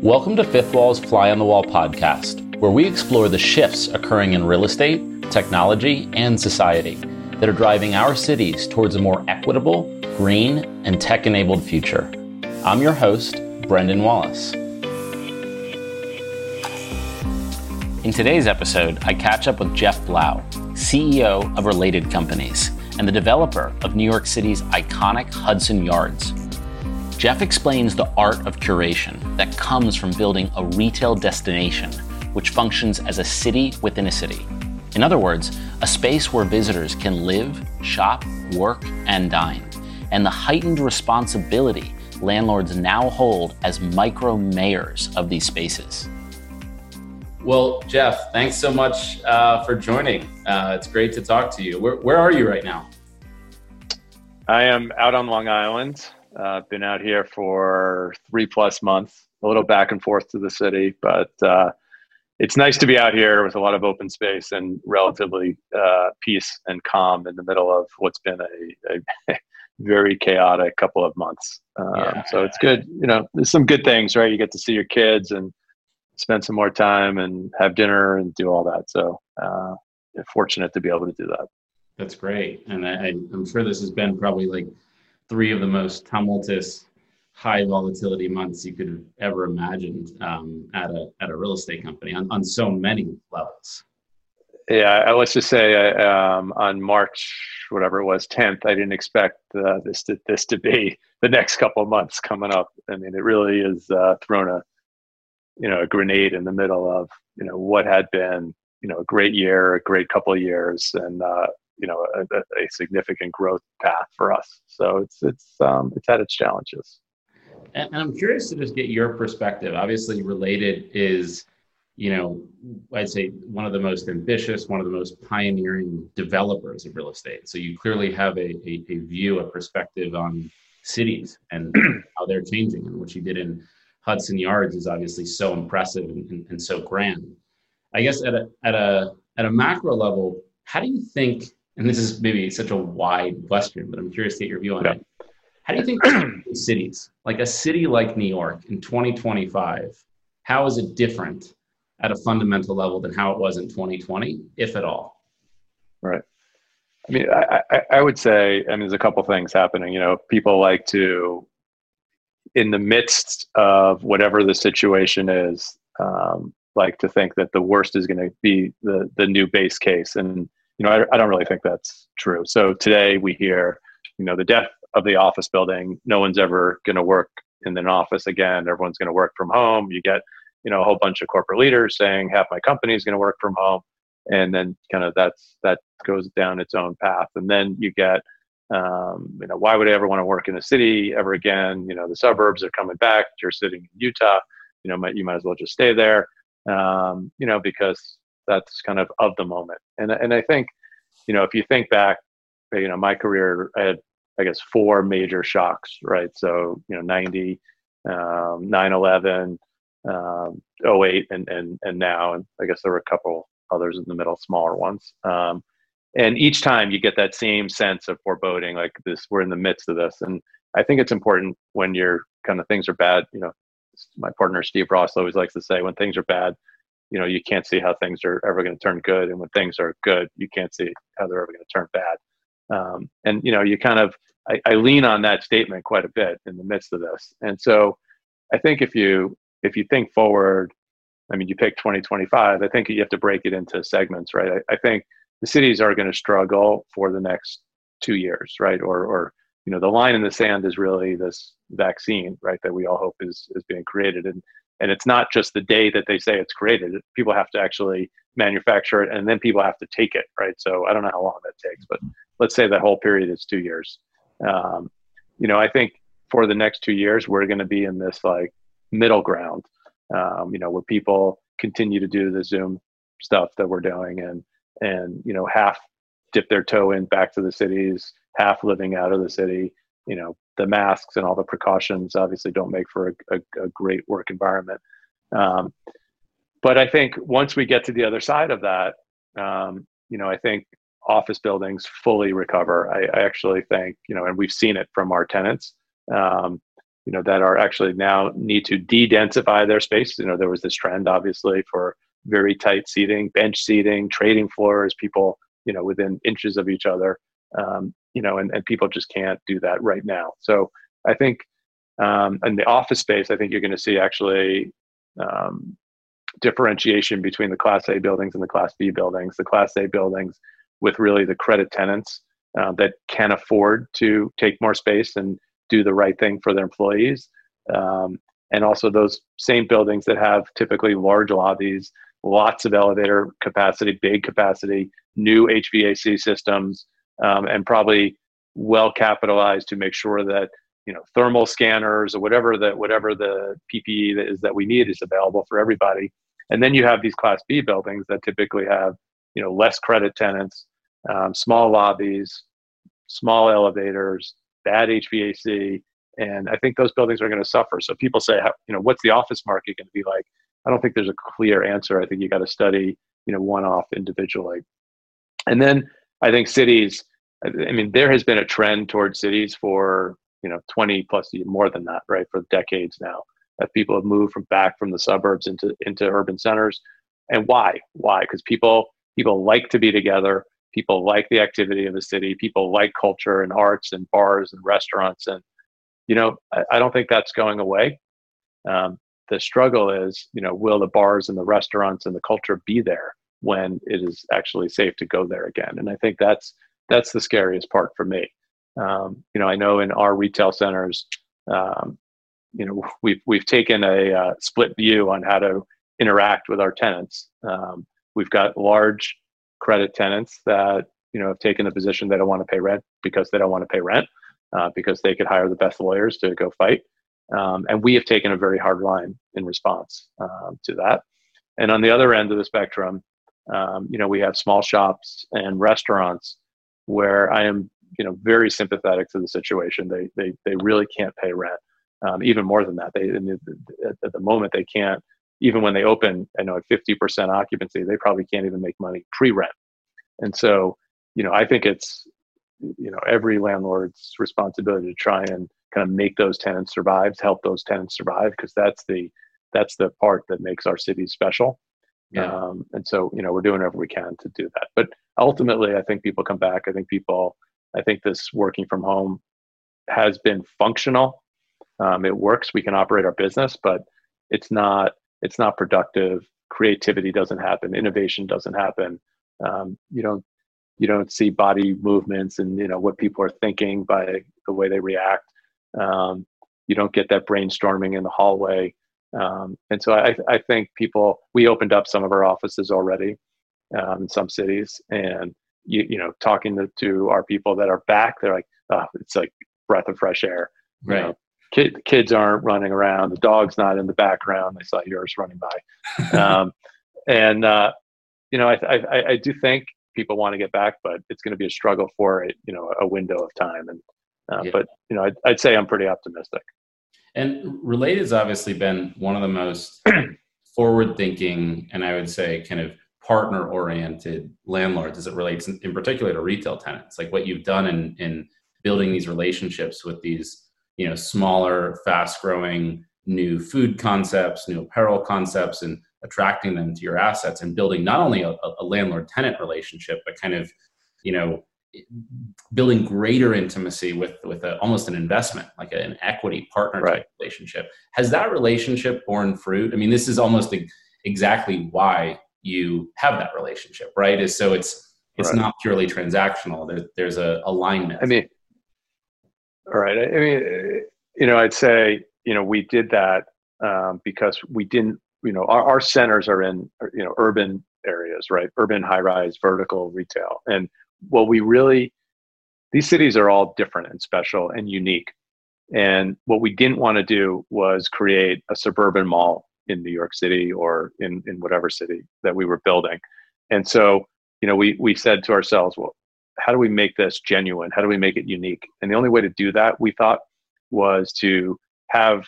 Welcome to Fifth Wall's Fly on the Wall podcast, where we explore the shifts occurring in real estate, technology, and society that are driving our cities towards a more equitable, green, and tech enabled future. I'm your host, Brendan Wallace. In today's episode, I catch up with Jeff Blau, CEO of Related Companies and the developer of New York City's iconic Hudson Yards. Jeff explains the art of curation that comes from building a retail destination which functions as a city within a city. In other words, a space where visitors can live, shop, work, and dine, and the heightened responsibility landlords now hold as micro mayors of these spaces. Well, Jeff, thanks so much uh, for joining. Uh, it's great to talk to you. Where, where are you right now? I am out on Long Island. Uh, been out here for three plus months, a little back and forth to the city, but uh, it's nice to be out here with a lot of open space and relatively uh, peace and calm in the middle of what's been a, a very chaotic couple of months. Um, yeah. So it's good. You know, there's some good things, right? You get to see your kids and spend some more time and have dinner and do all that. So uh, fortunate to be able to do that. That's great, and I, I'm sure this has been probably like three of the most tumultuous, high volatility months you could have ever imagined um, at a at a real estate company on, on so many levels. Yeah, I, let's just say um, on March, whatever it was, 10th, I didn't expect uh, this to this to be the next couple of months coming up. I mean, it really is uh, thrown a you know a grenade in the middle of you know what had been you know a great year, a great couple of years, and uh, you know a, a, significant growth path for us. So it's it's um, it's had its challenges. And, I'm curious to just get your perspective. Obviously, related is you know I'd say one of the most ambitious, one of the most pioneering developers of real estate. So you clearly have a, a, a view, a perspective on cities and how they're changing, and what you did in Hudson Yards is obviously so impressive and, and, and so grand. I guess at a at a at a macro level, how do you think and this is maybe such a wide question, but I'm curious to get your view on yeah. it. How do you think cities, like a city like New York in 2025, how is it different at a fundamental level than how it was in 2020, if at all? Right. I mean, I, I, I would say, and there's a couple things happening. You know, people like to, in the midst of whatever the situation is, um, like to think that the worst is going to be the the new base case, and you know, I, I don't really think that's true. So today we hear, you know, the death of the office building. No one's ever going to work in an office again. Everyone's going to work from home. You get, you know, a whole bunch of corporate leaders saying half my company is going to work from home, and then kind of that's that goes down its own path. And then you get, um, you know, why would I ever want to work in a city ever again? You know, the suburbs are coming back. You're sitting in Utah. You know, might, you might as well just stay there. Um, you know, because that's kind of of the moment. And and I think, you know, if you think back, you know, my career I had I guess four major shocks, right? So you know, 90, um, 9/11, um, 08, and and and now, and I guess there were a couple others in the middle, smaller ones. Um, and each time you get that same sense of foreboding, like this, we're in the midst of this. And I think it's important when you're kind of things are bad. You know, my partner Steve Ross always likes to say, when things are bad, you know you can't see how things are ever going to turn good and when things are good you can't see how they're ever going to turn bad um, and you know you kind of I, I lean on that statement quite a bit in the midst of this and so i think if you if you think forward i mean you pick 2025 i think you have to break it into segments right i, I think the cities are going to struggle for the next two years right? Or or you know the line in the sand is really this vaccine right that we all hope is is being created. And and it's not just the day that they say it's created. People have to actually manufacture it and then people have to take it right? So i don't know how long that takes but let's say that whole period is two years. Um, you know i think for the next two years we're going to be in this like middle ground um, you know where people continue to do the zoom stuff that we're doing and and you know half dip their toe in back to the cities half living out of the city you know the masks and all the precautions obviously don't make for a, a, a great work environment. Um, but I think once we get to the other side of that, um, you know, I think office buildings fully recover. I, I, actually think, you know, and we've seen it from our tenants, um, you know, that are actually now need to de-densify their space. You know, there was this trend, obviously, for very tight seating, bench seating, trading floors, people, you know, within inches of each other, um, you know, and, and people just can't do that right now. So I think um, in the office space, I think you're going to see actually um, differentiation between the Class A buildings and the Class B buildings. The Class A buildings with really the credit tenants uh, that can afford to take more space and do the right thing for their employees. Um, and also those same buildings that have typically large lobbies, lots of elevator capacity, big capacity, new HVAC systems, um, and probably well capitalized to make sure that you know thermal scanners or whatever the whatever the PPE that is that we need is available for everybody. And then you have these Class B buildings that typically have you know less credit tenants, um, small lobbies, small elevators, bad HVAC, and I think those buildings are going to suffer. So people say, you know, what's the office market going to be like? I don't think there's a clear answer. I think you got to study, you know, one off individually. And then I think cities. I mean, there has been a trend towards cities for you know 20 plus more than that, right, for decades now. That people have moved from back from the suburbs into into urban centers, and why? Why? Because people people like to be together. People like the activity of the city. People like culture and arts and bars and restaurants. And you know, I, I don't think that's going away. Um, the struggle is, you know, will the bars and the restaurants and the culture be there when it is actually safe to go there again? And I think that's that's the scariest part for me. Um, you know, I know in our retail centers, um, you know, we've we've taken a uh, split view on how to interact with our tenants. Um, we've got large credit tenants that you know have taken the position they don't want to pay rent because they don't want to pay rent uh, because they could hire the best lawyers to go fight. Um, and we have taken a very hard line in response um, to that. And on the other end of the spectrum, um, you know, we have small shops and restaurants where I am, you know, very sympathetic to the situation. They they they really can't pay rent. Um, even more than that, they at the moment they can't. Even when they open, I know at 50% occupancy, they probably can't even make money pre-rent. And so, you know, I think it's you know every landlord's responsibility to try and kind of make those tenants survive, help those tenants survive, because that's the that's the part that makes our city special. Yeah. Um, and so, you know, we're doing whatever we can to do that. But ultimately, I think people come back. I think people, I think this working from home has been functional. Um, it works. We can operate our business, but it's not it's not productive. Creativity doesn't happen. Innovation doesn't happen. Um, you don't you don't see body movements and you know what people are thinking by the way they react. Um, you don't get that brainstorming in the hallway. Um, and so I, I, think people, we opened up some of our offices already um, in some cities and, you, you know, talking to, to, our people that are back, they're like, oh, it's like breath of fresh air. Right. You know, kid, kids aren't running around. The dog's not in the background. I saw yours running by. um, and, uh, you know, I, I, I do think people want to get back, but it's going to be a struggle for it, you know, a window of time. And uh, yeah. But you know, I'd, I'd say I'm pretty optimistic. And Related has obviously been one of the most forward-thinking, and I would say kind of partner-oriented landlords as it relates, in, in particular, to retail tenants. Like what you've done in in building these relationships with these, you know, smaller, fast-growing new food concepts, new apparel concepts, and attracting them to your assets and building not only a, a landlord-tenant relationship, but kind of, you know, building greater intimacy with with a, almost an investment like an equity partner right. type relationship. Has that relationship borne fruit? I mean this is almost exactly why you have that relationship right? Is so it's it's right. not purely transactional. There, there's a alignment. I mean all right. I mean you know i'd say you know we did that um, because we didn't you know our, our centers are in you know urban areas right? Urban high rise vertical retail. And what we really these cities are all different and special and unique. And what we didn't want to do was create a suburban mall in new york city or in, in whatever city that we were building. And so you know we, we said to ourselves well how do we make this genuine? How do we make it unique? And the only way to do that we thought was to have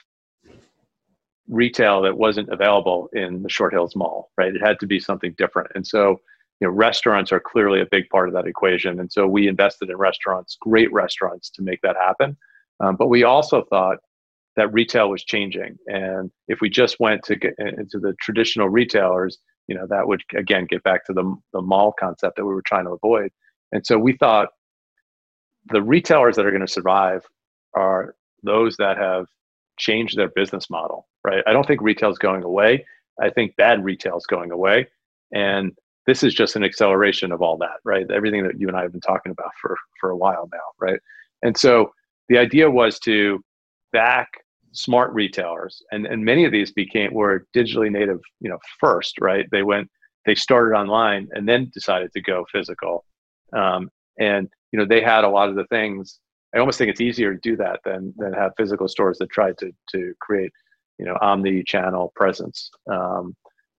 retail that wasn't available in the short hills mall right? It had to be something different. And so you know, restaurants are clearly a big part of that equation. And so we invested in restaurants, great restaurants to make that happen. Um, but we also thought that retail was changing. And if we just went to get into the traditional retailers, you know, that would again get back to the, the mall concept that we were trying to avoid. And so we thought the retailers that are going to survive are those that have changed their business model, right? I don't think retail is going away. I think bad retail is going away. And this is just an acceleration of all that, right? Everything that you and I have been talking about for, for a while now, right? And so the idea was to back smart retailers and, and many of these became were digitally native you know first right they went they started online and then decided to go physical um, and you know they had a lot of the things i almost think it's easier to do that than than have physical stores that tried to to create you know omni channel presence um,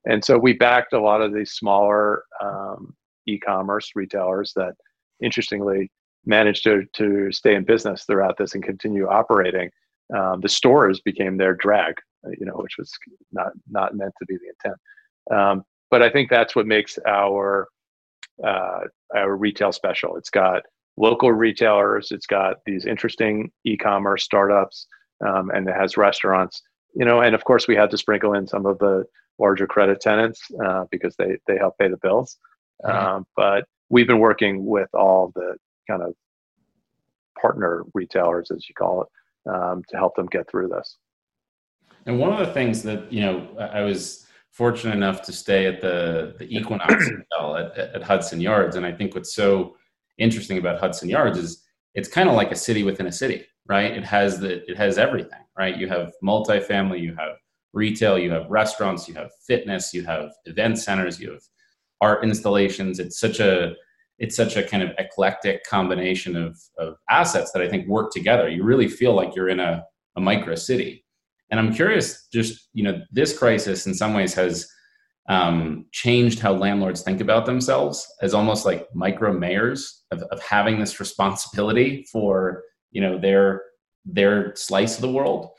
and so we backed a lot of these smaller um, e-commerce retailers that interestingly managed to to stay in business throughout this and continue operating um, the stores became their drag, uh, you know, which was not not meant to be the intent. Um, but I think that's what makes our uh, our retail special. It's got local retailers, it's got these interesting e-commerce startups, um, and it has restaurants. You know, and of course we had to sprinkle in some of the larger credit tenants uh, because they they help pay the bills. Mm-hmm. but we've been working with all the kind of partner retailers, as you call it, um, to help them get through this. And one of the things that you know, I was fortunate enough to stay at the the Equinox Hotel at, at Hudson Yards, and I think what's so interesting about Hudson Yards is it's kind of like a city within a city, right? It has the it has everything, right? You have multifamily, you have retail, you have restaurants, you have fitness, you have event centers, you have art installations. It's such a it's such a kind of eclectic combination of, of assets that I think work together. You really feel like you're in a, a micro city. And I'm curious, just, you know, this crisis in some ways has um, changed how landlords think about themselves as almost like micro mayors of, of having this responsibility for, you know, their, their slice of the world.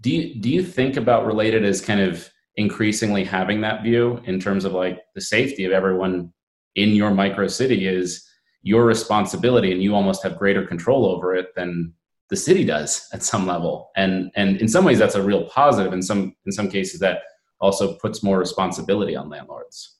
Do you, do you think about related as kind of increasingly having that view in terms of like the safety of everyone in your micro city is your responsibility and you almost have greater control over it than the city does at some level? And and in some ways that's a real positive. In some in some cases that also puts more responsibility on landlords.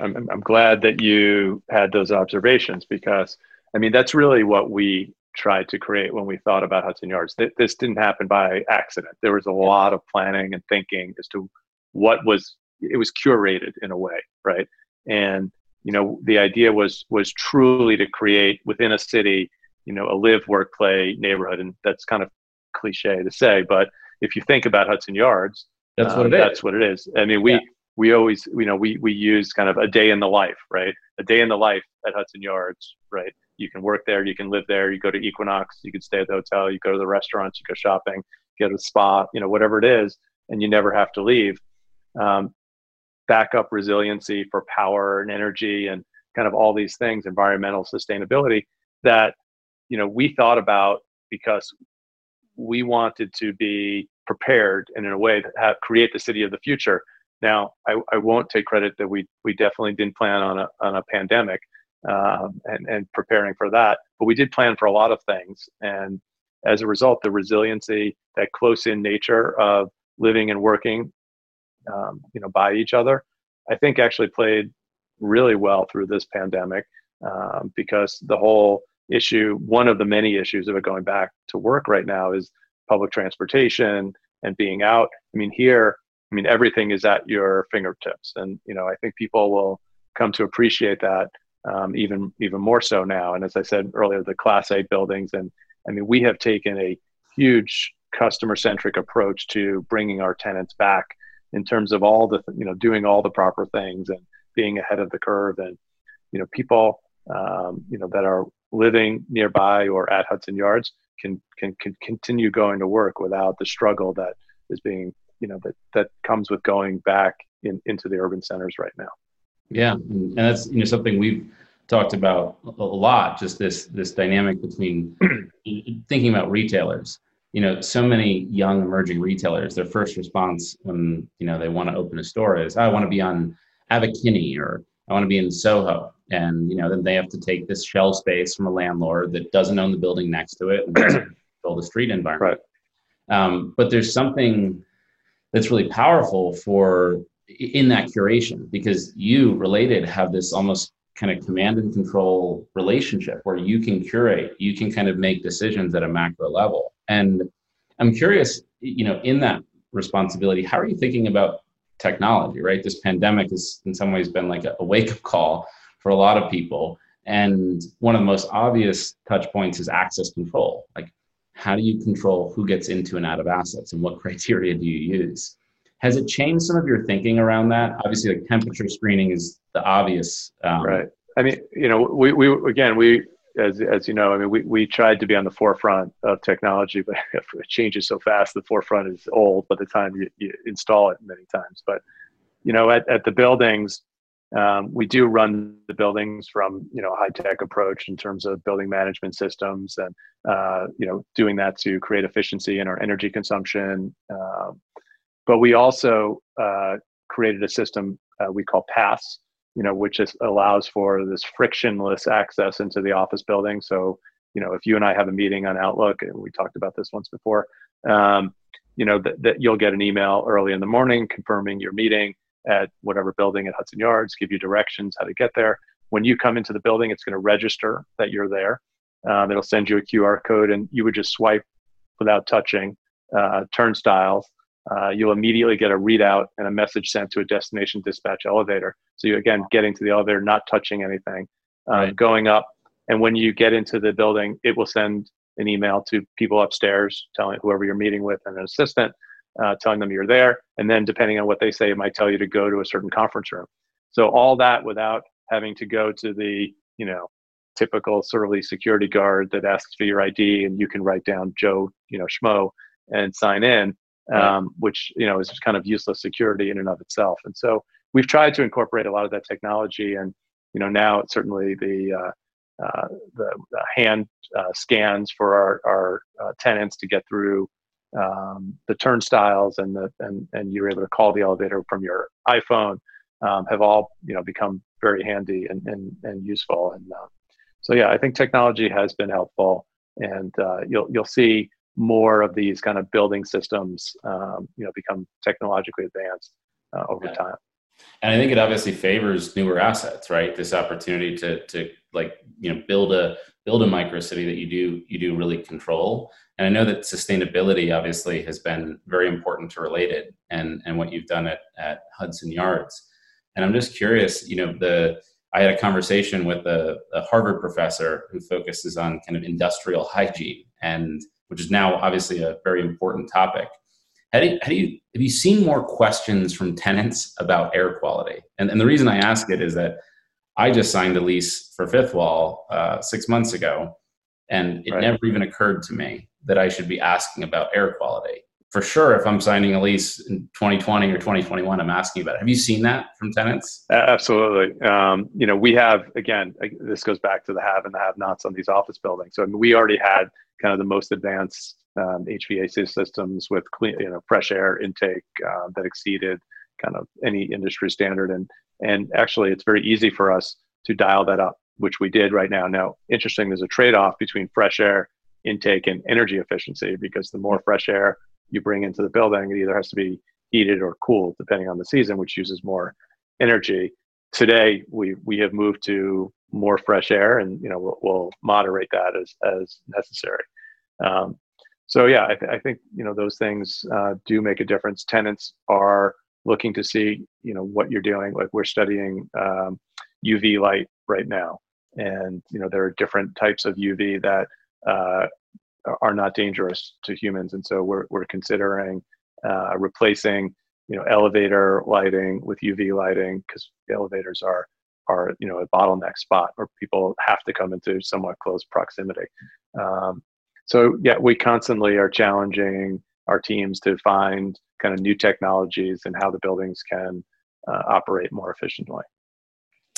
I'm, I'm glad that you had those observations because i mean that's really what we tried to create when we thought about hudson yards. This didn't happen by accident. There was a lot of planning and thinking as to what was it was curated in a way right? And you know the idea was was truly to create within a city you know a live work play neighborhood. And that's kind of cliche to say but if you think about hudson yards that's um, what it that's is. what it is. I mean we yeah. We always you know we we use kind of a day in the life right? A day in the life at hudson yards right? You can work there you can live there you go to equinox you can stay at the hotel you go to the restaurants you go shopping get a spa you know whatever it is and you never have to leave. Um, backup resiliency for power and energy and kind of all these things, environmental sustainability that you know we thought about because we wanted to be prepared and in a way that have, create the city of the future. Now, I, I won't take credit that we we definitely didn't plan on a on a pandemic um, and and preparing for that, but we did plan for a lot of things. And as a result, the resiliency, that close in nature of living and working um, you know, by each other, I think actually played really well through this pandemic um, because the whole issue, one of the many issues of it going back to work right now is public transportation and being out. I mean, here, I mean, everything is at your fingertips, and you know, I think people will come to appreciate that um, even even more so now. And as I said earlier, the Class A buildings, and I mean, we have taken a huge customer centric approach to bringing our tenants back in terms of all the you know doing all the proper things and being ahead of the curve and you know people um, you know that are living nearby or at Hudson Yards can, can can continue going to work without the struggle that is being you know that that comes with going back in, into the urban centers right now. Yeah, and that's you know something we've talked about a lot. Just this this dynamic between thinking about retailers you know so many young emerging retailers their first response when you know they want to open a store is i want to be on Abbot Kinney or I want to be in Soho. And, you know, then they have to take this shell space from a landlord that doesn't own the building next to it and control the street environment. Right. Um, but there's something that's really powerful for in that curation because you related have this almost kind of command and control relationship where you can curate, you can kind of make decisions at a macro level. And I'm curious, you know, in that responsibility, how are you thinking about technology, right? This pandemic has in some ways been like a, a wake up call for a lot of people. And one of the most obvious touch points is access control. Like, how do you control who gets into and out of assets and what criteria do you use? Has it changed some of your thinking around that? Obviously, like temperature screening is the obvious. Um, right. I mean, you know, we, we again, we, as, as you know, I mean, we, we tried to be on the forefront of technology, but it changes so fast. The forefront is old by the time you, you install it many times. But, you know, at, at the buildings, um, we do run the buildings from you know high tech approach in terms of building management systems and uh, you know doing that to create efficiency in our energy consumption. Um, but we also uh, created a system uh, we call Pass, you know, which is, allows for this frictionless access into the office building. So, you know, if you and I have a meeting on Outlook, and we talked about this once before, um, you know, that, that you'll get an email early in the morning confirming your meeting at whatever building at Hudson Yards, give you directions how to get there. When you come into the building, it's going to register that you're there. Um, it'll send you a QR code, and you would just swipe without touching uh, turnstiles uh, you'll immediately get a readout and a message sent to a destination dispatch elevator. So you again getting to the elevator, not touching anything, um, right. going up, and when you get into the building, it will send an email to people upstairs, telling whoever you're meeting with and an assistant, uh, telling them you're there, and then depending on what they say, it might tell you to go to a certain conference room. So all that without having to go to the you know typical surly security guard that asks for your ID and you can write down Joe, you know, Schmo and sign in um, which you know is kind of useless security in and of itself. And so we've tried to incorporate a lot of that technology, and you know now it's certainly the uh, uh, the, the, hand uh, scans for our, our uh, tenants to get through um, the turnstiles and the and and you're able to call the elevator from your iPhone um, have all you know become very handy and and, and useful. And uh, so yeah, I think technology has been helpful, and uh, you'll you'll see more of these kind of building systems, um, you know, become technologically advanced uh, over yeah. time. And I think it obviously favors newer assets, right? This opportunity to to like you know build a build a micro city that you do you do really control. And I know that sustainability obviously has been very important to related and and what you've done at at Hudson Yards. And I'm just curious, you know, the I had a conversation with a, a Harvard professor who focuses on kind of industrial hygiene and which is now obviously a very important topic. How do you, how do you have you seen more questions from tenants about air quality? And, and the reason I ask it is that I just signed a lease for Fifth Wall uh, six months ago, and it right. never even occurred to me that I should be asking about air quality. For sure, if I'm signing a lease in 2020 or 2021, I'm asking about it. Have you seen that from tenants? Absolutely. Um, you know, we have again. This goes back to the have and the have-nots on these office buildings. So I mean, we already had kind of the most advanced um, HVAC systems with clean, you know, fresh air intake uh, that exceeded kind of any industry standard. And and actually, it's very easy for us to dial that up, which we did right now. Now, interesting, there's a trade-off between fresh air intake and energy efficiency because the more fresh air you bring into the building, it either has to be heated or cooled depending on the season, which uses more energy. Today, we we have moved to more fresh air, and you know we'll, we'll moderate that as as necessary. Um, so yeah, I, th- I, think you know those things uh, do make a difference. Tenants are looking to see you know what you're doing. Like we're studying um, UV light right now, and you know there are different types of UV that uh, are not dangerous to humans, and so we're we're considering uh, replacing you know elevator lighting with UV lighting because elevators are are you know a bottleneck spot where people have to come into somewhat close proximity. Um, so yeah, we constantly are challenging our teams to find kind of new technologies and how the buildings can uh, operate more efficiently.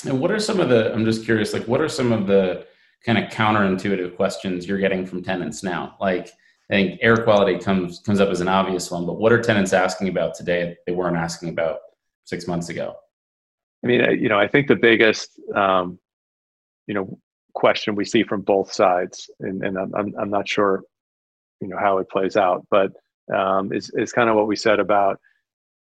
And what are some of the? I'm just curious. Like, what are some of the kind of counterintuitive questions you're getting from tenants now? Like, I think air quality comes comes up as an obvious one, but what are tenants asking about today they weren't asking about six months ago? I mean, you know, I think the biggest, um, you know, question we see from both sides, and, and I'm, I'm, not sure, you know, how it plays out, but um, is is kind of what we said about,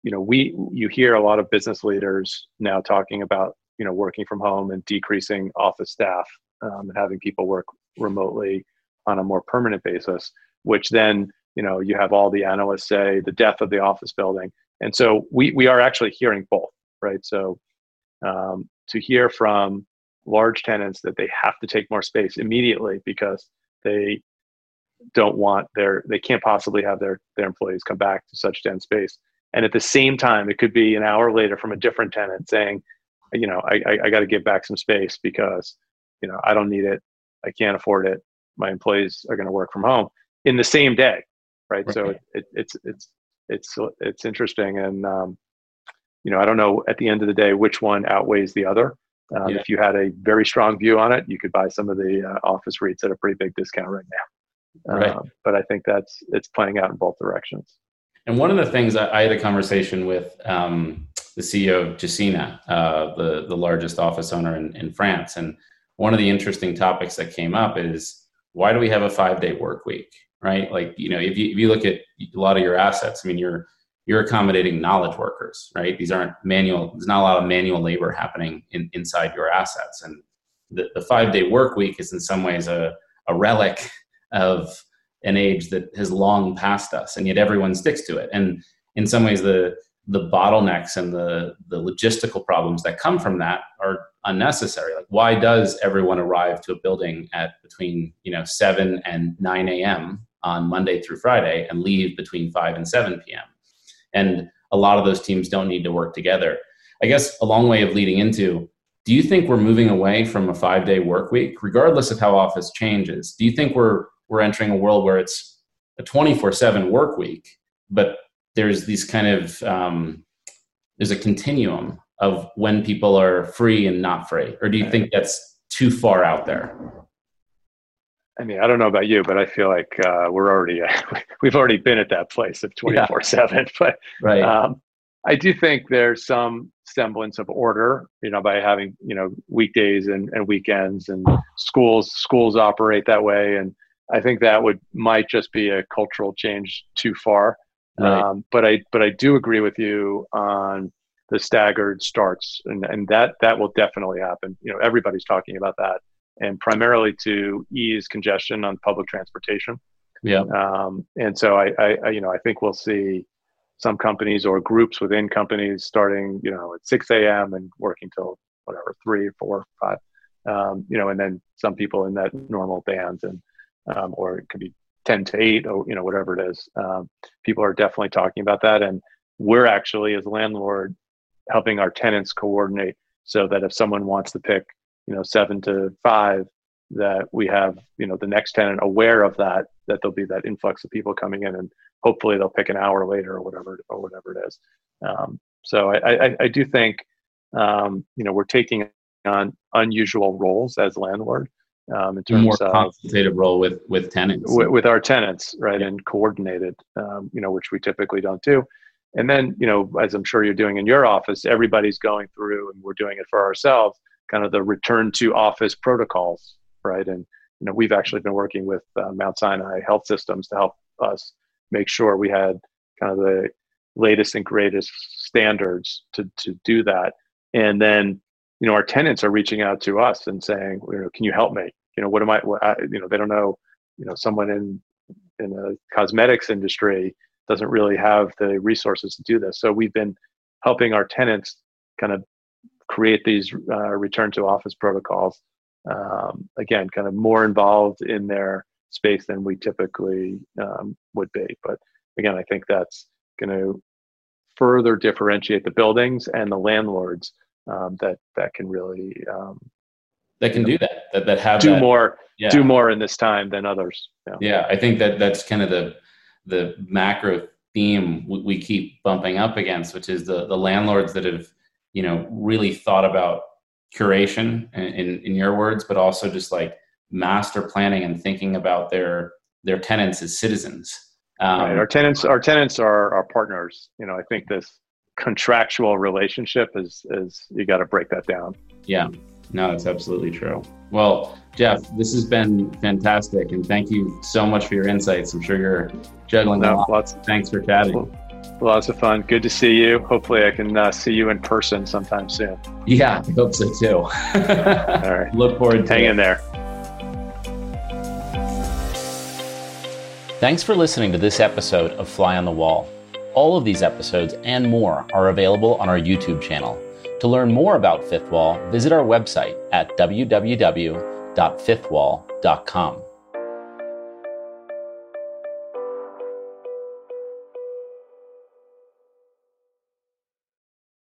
you know, we you hear a lot of business leaders now talking about, you know, working from home and decreasing office staff um, and having people work remotely on a more permanent basis, which then you know you have all the analysts say the death of the office building, and so we we are actually hearing both, right? So um, to hear from large tenants that they have to take more space immediately because they don't want their they can't possibly have their their employees come back to such dense space and at the same time it could be an hour later from a different tenant saying you know i i, I got to give back some space because you know i don't need it i can't afford it my employees are going to work from home in the same day right, right. so it, it, it's it's it's it's interesting and um, you know i don't know at the end of the day which one outweighs the other um, yeah. if you had a very strong view on it you could buy some of the uh, office REITs at a pretty big discount right now right. Uh, but i think that's it's playing out in both directions and one of the things I, had a conversation with um, the CEO of Gecina, uh, the the largest office owner in, in France, and one of the interesting topics that came up is why do we have a five day work week, right? Like you know, if you if you look at a lot of your assets, I mean, you're you're accommodating knowledge workers, right? These aren't manual. There's not a lot of manual labor happening in, inside your assets, and the, the five day work week is in some ways a a relic of an age that has long passed us, and yet everyone sticks to it. And in some ways, the the bottlenecks and the the logistical problems that come from that are unnecessary. Like, why does everyone arrive to a building at between you know seven and nine a.m. on Monday through Friday and leave between five and seven p.m. And a lot of those teams don't need to work together. I guess a long way of leading into do you think we're moving away from a five day work week, regardless of how office changes? Do you think we're we're entering a world where it's a 24 7 work week, but there's these kind of, um, there's a continuum of when people are free and not free? Or do you think that's too far out there? I mean, I don't know about you, but I feel like uh, we're already we've already been at that place of twenty four seven. But right. Um, I do think there's some semblance of order, you know, by having you know weekdays and, and weekends, and schools schools operate that way, and I think that would might just be a cultural change too far. Right. Um, but I but I do agree with you on the staggered starts, and and that that will definitely happen. You know, everybody's talking about that, and primarily to ease congestion on public transportation. Yeah. Um, and so I, I, you know, I think we'll see some companies or groups within companies starting, you know, at 6 a.m. and working till whatever three, four, five, um, you know, and then some people in that normal band and um, or it could be 10 to 8 or you know whatever it is um, people are definitely talking about that and we're actually as landlord helping our tenants coordinate so that if someone wants to pick you know 7 to 5 that we have you know the next tenant aware of that that there'll be that influx of people coming in and hopefully they'll pick an hour later or whatever or whatever it is. Um, so I, I, I do think um, you know we're taking on unusual roles as landlord um, in terms of more consultative role with with tenants. With, with our tenants right yeah. and coordinated um, you know which we typically don't do and then you know as i'm sure you're doing in your office everybody's going through and we're doing it for ourselves kind of the return to office protocols right? And you know we've actually been working with uh, mount sinai health systems to help us make sure we had kind of the latest and greatest standards to to do that. And then you know our tenants are reaching out to us and saying you know can you help me? You know what am i, what I you know they don't know you know someone in in the cosmetics industry doesn't really have the resources to do this so we've been helping our tenants kind of create these uh, return to office protocols um, again kind of more involved in their space than we typically um, would be but again i think that's going to further differentiate the buildings and the landlords um, that that can really um, that can do that that, that have do that, more yeah. do more in this time than others yeah. yeah i think that that's kind of the the macro theme we, we keep bumping up against which is the the landlords that have you know really thought about curation in, in, in your words but also just like master planning and thinking about their their tenants as citizens um, right. our tenants our tenants are our partners you know i think this contractual relationship is is you got to break that down. Yeah, no, that's absolutely true. Well, Jeff, this has been fantastic, and thank you so much for your insights. I'm sure you're juggling no, a lot. Lots, Thanks for chatting. Lots of fun. Good to see you. Hopefully, I can uh, see you in person sometime soon. Yeah, I hope so too. All right. Look forward to Hang it. in there. Thanks for listening to this episode of Fly on the Wall. All of these episodes and more are available on our YouTube channel. To learn more about Fifth Wall, visit our website at www.fifthwall.com.